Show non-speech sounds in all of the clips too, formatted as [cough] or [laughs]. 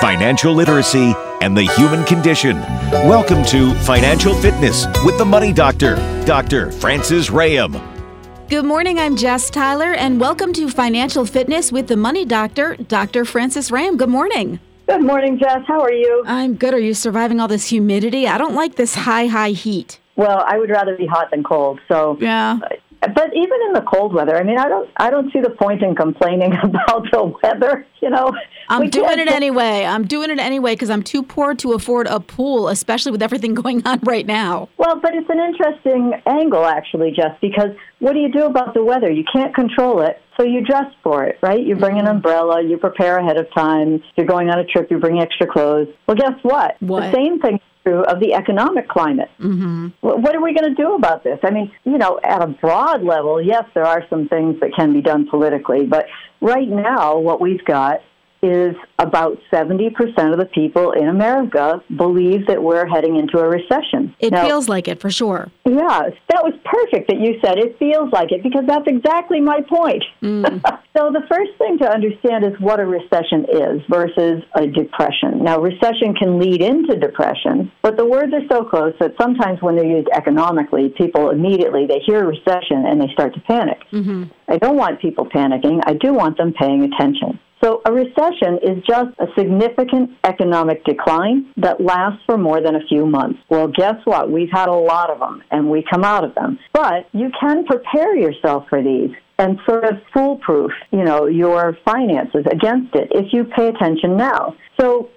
financial literacy, and the human condition. Welcome to Financial Fitness with the Money Doctor, Dr. Francis Rayam. Good morning, I'm Jess Tyler, and welcome to Financial Fitness with the Money Doctor, Dr. Francis Ram. Good morning. Good morning, Jess. How are you? I'm good. Are you surviving all this humidity? I don't like this high, high heat. Well, I would rather be hot than cold. So Yeah. But even in the cold weather, I mean, I don't, I don't see the point in complaining [laughs] about the weather. You know, I'm We doing it just- anyway. I'm doing it anyway because I'm too poor to afford a pool, especially with everything [laughs] going on right now. Well, but it's an interesting angle, actually, Jess, because what do you do about the weather? You can't control it, so you dress for it, right? You bring an Mm-hmm. umbrella, you prepare ahead of time. If you're going on a trip, you bring extra clothes. Well, guess what? What? The same thing of the economic climate. Mm-hmm. What are we going to do about this? I mean, you know, at a broad level, yes, there are some things that can be done politically, but right now, what we've got is about 70% of the people in America believe that we're heading into a recession. It Now- feels like it for sure. yeah, that was perfect that you said it feels like it because that's exactly my point. Mm. [laughs] so, the first thing to understand is what a recession is versus a depression. Now, recession can lead into depression, but the words are so close that sometimes when they're used economically, people immediately they hear recession and they start to panic. Mm-hmm. I don't want people panicking. I do want them paying attention. So, a recession is just a significant economic decline that lasts for more than a few months. Well, guess what? We've had a lot of them and we come out of them. But you can prepare yourself for these and sort of foolproof, you know, your finances against it if you pay attention now. So,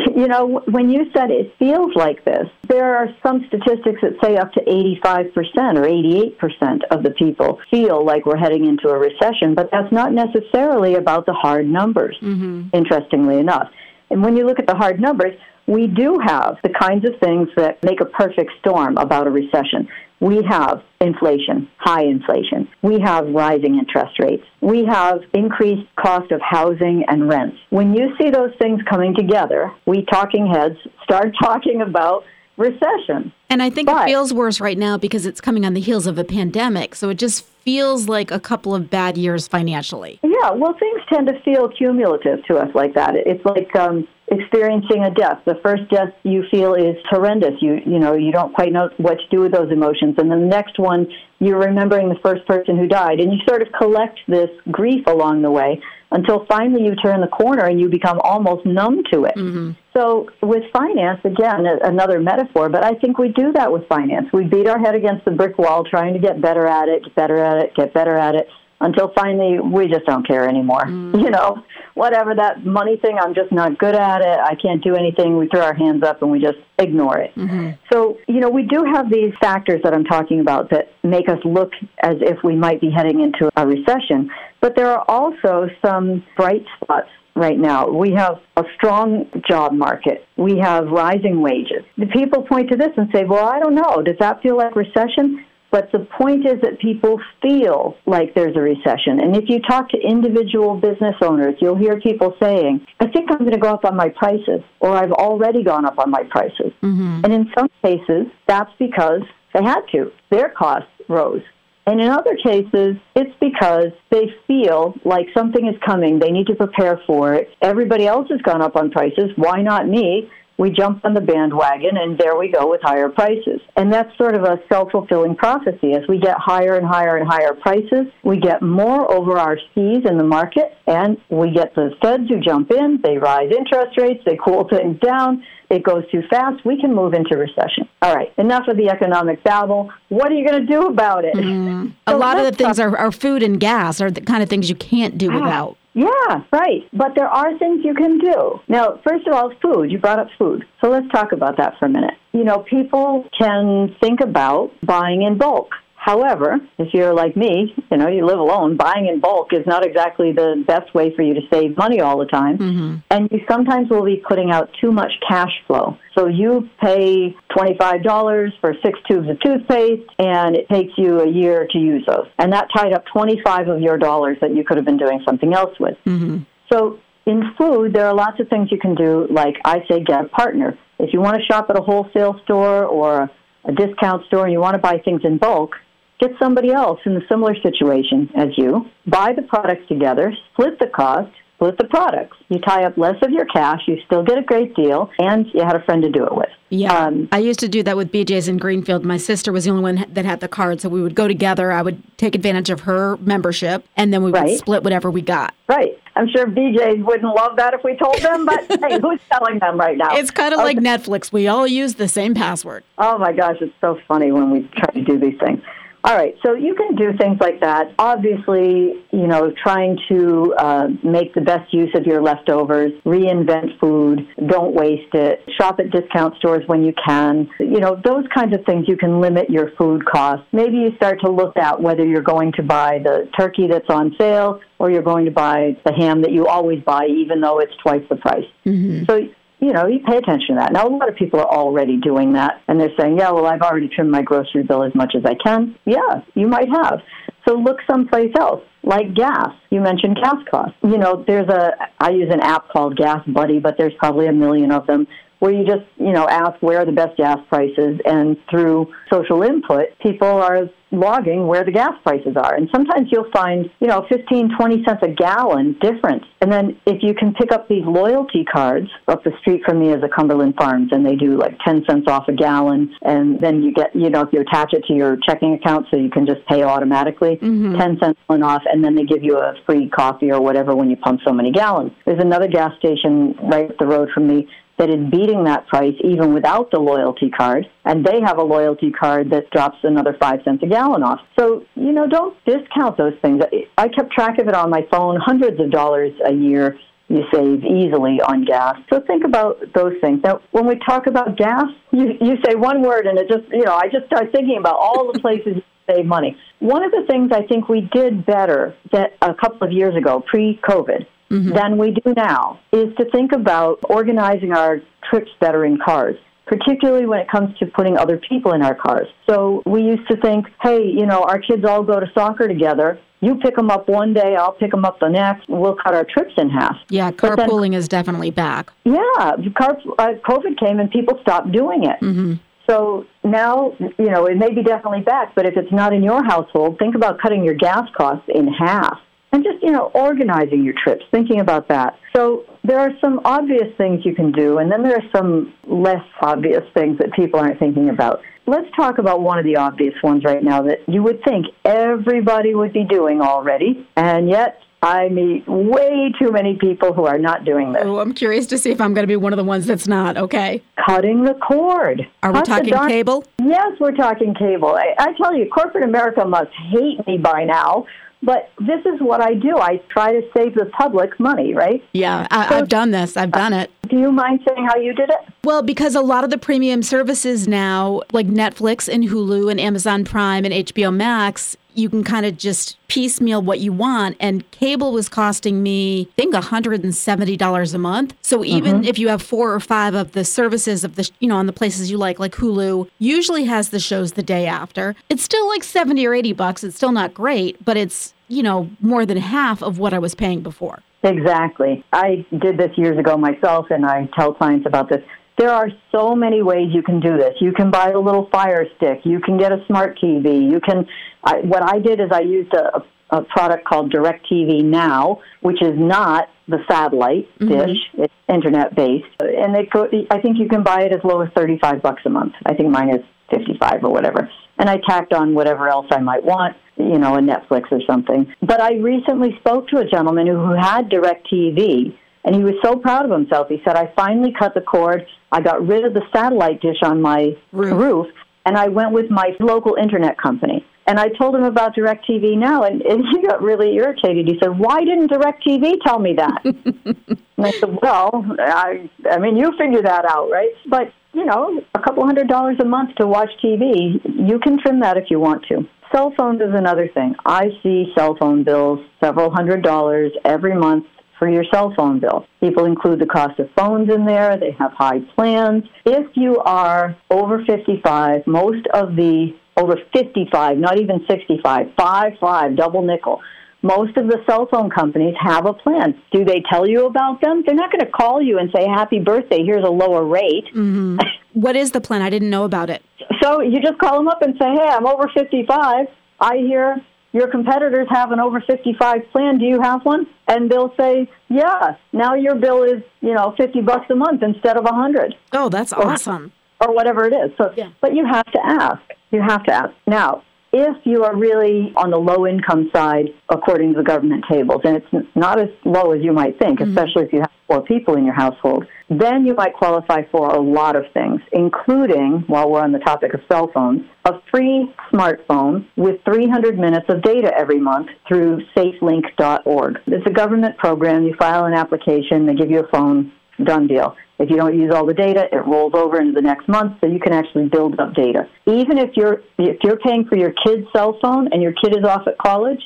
[laughs] you know, when you said it feels like this, there are some statistics that say up to 85% or 88% of the people feel like we're heading into a recession, but that's not necessarily about the hard numbers, mm-hmm. interestingly enough. And when you look at the hard numbers, we do have the kinds of things that make a perfect storm about a recession. We have inflation, high inflation. We have rising interest rates. We have increased cost of housing and rents. When you see those things coming together, we talking heads start [laughs] talking about recession. And I think But- it feels worse right now because it's coming on the heels of a pandemic. So it just feels like a couple of bad years financially. Yeah, well, things tend to feel cumulative to us like that. It's like um, experiencing a death. The first death you feel is horrendous. You you know you don't quite know what to do with those emotions, and then the next one you're remembering the first person who died, and you sort of collect this grief along the way until finally you turn the corner and you become almost numb to it. Mm-hmm. So with finance, again, another metaphor, but I think we do that with finance. We beat our head against the brick wall trying to get better at it, get better at it, get better at it, until finally we just don't care anymore. Mm. You know, whatever that money thing, I'm just not good at it. I can't do anything. We throw our hands up and we just ignore it. Mm-hmm. So, you know, we do have these factors that I'm talking about that make us look as if we might be heading into a recession. But there are also some bright spots right now. We have a strong job market. We have rising wages. The people point to this and say, well, I don't know. Does that feel like recession? But the point is that people feel like there's a recession. And if you talk to individual business owners, you'll hear people saying, I think I'm going to go up on my prices, or I've already gone up on my prices. Mm-hmm. And in some cases, that's because they had to. Their costs rose. And in other cases, it's because they feel like something is coming. They need to prepare for it. Everybody else has gone up on prices. Why not me? We jump on the bandwagon, and there we go with higher prices. And that's sort of a self fulfilling prophecy. As we get higher and higher and higher prices, we get more over our skis in the market, and we get the feds who jump in. They rise interest rates, they cool things down. It goes too fast, we can move into recession. All right, enough of the economic babble. What are you going to do about it? Mm-hmm. [laughs] A So lot of the things are, are food and gas are the kind of things you can't do ah, without. Yeah, right. But there are things you can do. Now, first of all, food. You brought up food. So let's talk about that for a minute. You know, people can think about buying in bulk. However, if you're like me, you know, you live alone, buying in bulk is not exactly the best way for you to save money all the time. Mm-hmm. And you sometimes will be putting out too much cash flow. So you pay $25 for six tubes of toothpaste, and it takes you a year to use those. And that tied up 25 of your dollars that you could have been doing something else with. Mm-hmm. So in food, there are lots of things you can do, like I say, get a partner. If you want to shop at a wholesale store or a discount store and you want to buy things in bulk, get somebody else in a similar situation as you, buy the products together, split the cost, split the products. You tie up less of your cash, you still get a great deal, and you had a friend to do it with. Yeah. Um, I used to do that with BJ's in Greenfield. My sister was the only one that had the card, so we would go together. I would take advantage of her membership, and then we would right. split whatever we got. Right. I'm sure BJ's wouldn't love that if we told them, but [laughs] hey, who's telling them right now? It's kind of okay. like Netflix. We all use the same password. Oh my gosh, it's so funny when we try to do these things. All right, so you can do things like that. Obviously, you know, trying to uh, make the best use of your leftovers, reinvent food, don't waste it, shop at discount stores when you can. You know, those kinds of things you can limit your food costs. Maybe you start to look at whether you're going to buy the turkey that's on sale or you're going to buy the ham that you always buy, even though it's twice the price. Mm-hmm. So you know, you pay attention to that. Now, a lot of people are already doing that, and they're saying, yeah, well, I've already trimmed my grocery bill as much as I can. Yeah, you might have. So look someplace else, like gas. You mentioned gas costs. You know, there's a, I use an app called Gas Buddy, but there's probably a million of them where you just, you know, ask where are the best gas prices, and through social input, people are logging where the gas prices are. And sometimes you'll find, you know, 15, 20 cents a gallon difference. And then if you can pick up these loyalty cards up the street from me is a Cumberland Farms, and they do like 10 cents off a gallon. And then you get, you know, if you attach it to your checking account so you can just pay automatically, mm-hmm. 10 cents one off, and then they give you a free coffee or whatever when you pump so many gallons. There's another gas station right up the road from me that is beating that price even without the loyalty card. And they have a loyalty card that drops another five cents a gallon off. So, you know, don't discount those things. I kept track of it on my phone, hundreds of dollars a year you save easily on gas. So think about those things. Now, when we talk about gas, you, you say one word and it just, you know, I just start thinking about all the places you save money. One of the things I think we did better that a couple of years ago, pre-COVID, mm-hmm. than we do now is to think about organizing our trips better in cars particularly when it comes to putting other people in our cars. So we used to think, hey, you know, our kids all go to soccer together. You pick them up one day, I'll pick them up the next. We'll cut our trips in half. Yeah, carpooling then, is definitely back. Yeah, car, uh, COVID came and people stopped doing it. Mm-hmm. So now, you know, it may be definitely back, but if it's not in your household, think about cutting your gas costs in half and just, you know, organizing your trips, thinking about that. So there are some obvious things you can do, and then there are some less obvious things that people aren't thinking about. Let's talk about one of the obvious ones right now that you would think everybody would be doing already, and yet I meet way too many people who are not doing this. Oh, I'm curious to see if I'm going to be one of the ones that's not. Okay. Cutting the cord. Are Cut we talking darn- cable? Yes, we're talking cable. I, I tell you, corporate America must hate me by now but this is what I do. I try to save the public money, right? Yeah, I, have done this. I've done it. Do you mind saying how you did it? Well, because a lot of the premium services now, like Netflix and Hulu and Amazon Prime and HBO Max, you can kind of just piecemeal what you want. And cable was costing me, I think, $170 a month. So even mm-hmm. if you have four or five of the services of the, you know, on the places you like, like Hulu, usually has the shows the day after. It's still like 70 or 80 bucks. It's still not great, but it's, you know, more than half of what I was paying before. Exactly. I did this years ago myself, and I tell clients about this. There are so many ways you can do this. You can buy a little fire stick. You can get a smart TV. You can. I, what I did is I used a, a product called DirecTV Now, which is not the satellite mm-hmm. dish. It's internet based, and they go, I think you can buy it as low as thirty-five bucks a month. I think mine is fifty-five or whatever. And I tacked on whatever else I might want, you know, a Netflix or something. But I recently spoke to a gentleman who, who had DirecTV, and he was so proud of himself. He said, "I finally cut the cord. I got rid of the satellite dish on my roof, roof and I went with my local internet company. And I told him about DirecTV now, and, [laughs] and he got really irritated. He said, "Why didn't DirecTV tell me that?" [laughs] and I said, "Well, I, I mean, you figure that out, right?" But you know, a couple hundred dollars a month to watch TV, you can trim that if you want to. Cell phones is another thing. I see cell phone bills, several hundred dollars every month for your cell phone bill. People include the cost of phones in there. They have high plans. If you are over 55, most of the over 55, not even 65, 5 5, double nickel. Most of the cell phone companies have a plan. Do they tell you about them? They're not going to call you and say, Happy birthday, here's a lower rate. Mm-hmm. [laughs] what is the plan? I didn't know about it. So you just call them up and say, Hey, I'm over 55. I hear your competitors have an over 55 plan. Do you have one? And they'll say, yeah, now your bill is, you know, 50 bucks a month instead of a 100 Oh, that's awesome. or whatever it is. So, Yeah. but you have to ask. You have to ask. Now, if you are really on the low income side, according to the government tables, and it's not as low as you might think, mm-hmm. especially if you have four people in your household, then you might qualify for a lot of things, including, while we're on the topic of cell phones, a free smartphone with 300 minutes of data every month through safelink.org. It's a government program. You file an application, they give you a phone, done deal. If you don't use all the data, it rolls over into the next month, so you can actually build up data. Even if you're if you're paying for your kid's cell phone and your kid is off at college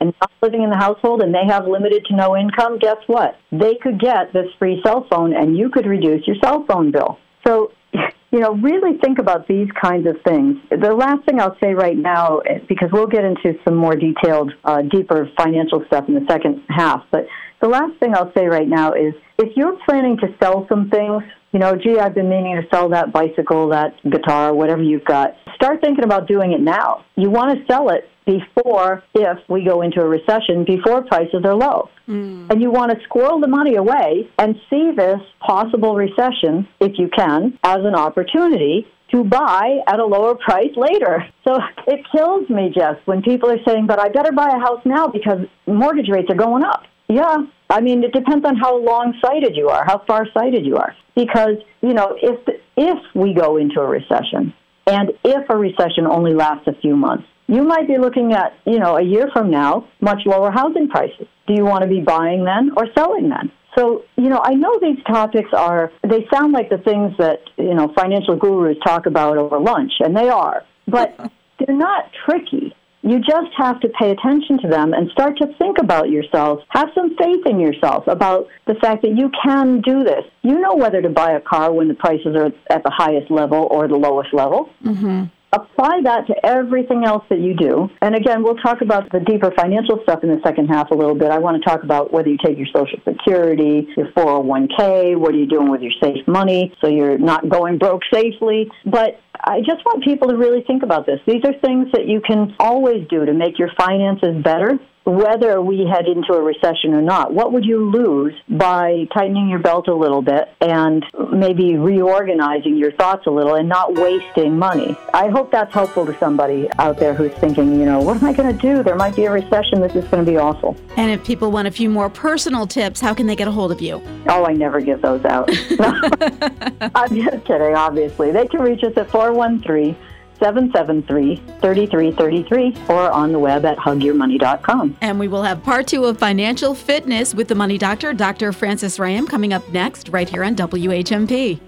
and not living in the household and they have limited to no income, guess what? They could get this free cell phone and you could reduce your cell phone bill. So [laughs] you know, really think about these kinds of things. The last thing I'll say right now, eh, because we'll get into some more detailed, uh, deeper financial stuff in the second half, but the last thing I'll say right now is if you're planning to sell some things, you know, gee, I've been meaning to sell that bicycle, that guitar, whatever you've got, start thinking about doing it now. You want to sell it before, if we go into a recession, before prices are low. Mm. And you want to squirrel the money away and see this possible recession, if you can, as an opportunity to buy at a lower price later. So it kills me, Jess, when people are saying, but I better buy a house now because mortgage rates are going up. Yeah, I mean, it depends on how long sighted you are, how far sighted you are. Because, you know, if, if we go into a recession, and if a recession only lasts a few months, you might be looking at, you know, a year from now, much lower housing prices. Do you want to be buying then or selling then? So, you know, I know these topics are, they sound like the things that, you know, financial gurus talk about over lunch, and they are, but [laughs] they're not tricky. You just have to pay attention to them and start to think about yourself. Have some faith in yourself about the fact that you can do this. You know whether to buy a car when the prices are at the highest level or the lowest level. Mm-hmm. Apply that to everything else that you do. And again, we'll talk about the deeper financial stuff in the second half a little bit. I want to talk about whether you take your Social Security, your 401k, what are you doing with your safe money so you're not going broke safely. But I just want people to really think about this. These are things that you can always do to make your finances better, whether we head into a recession or not. What would you lose by tightening your belt a little bit and maybe reorganizing your thoughts a little and not wasting money? I hope that's helpful to somebody out there who's thinking, you know, what am I going to do? There might be a recession. This is going to be awful. And if people want a few more personal tips, how can they get a hold of you? Oh, I never give those out. [laughs] [laughs] I'm just kidding, obviously. They can reach us at 413 773 3333 or on the web at hugyourmoney.com. And we will have part two of Financial Fitness with the Money Doctor, Dr. Francis Ram, coming up next right here on WHMP.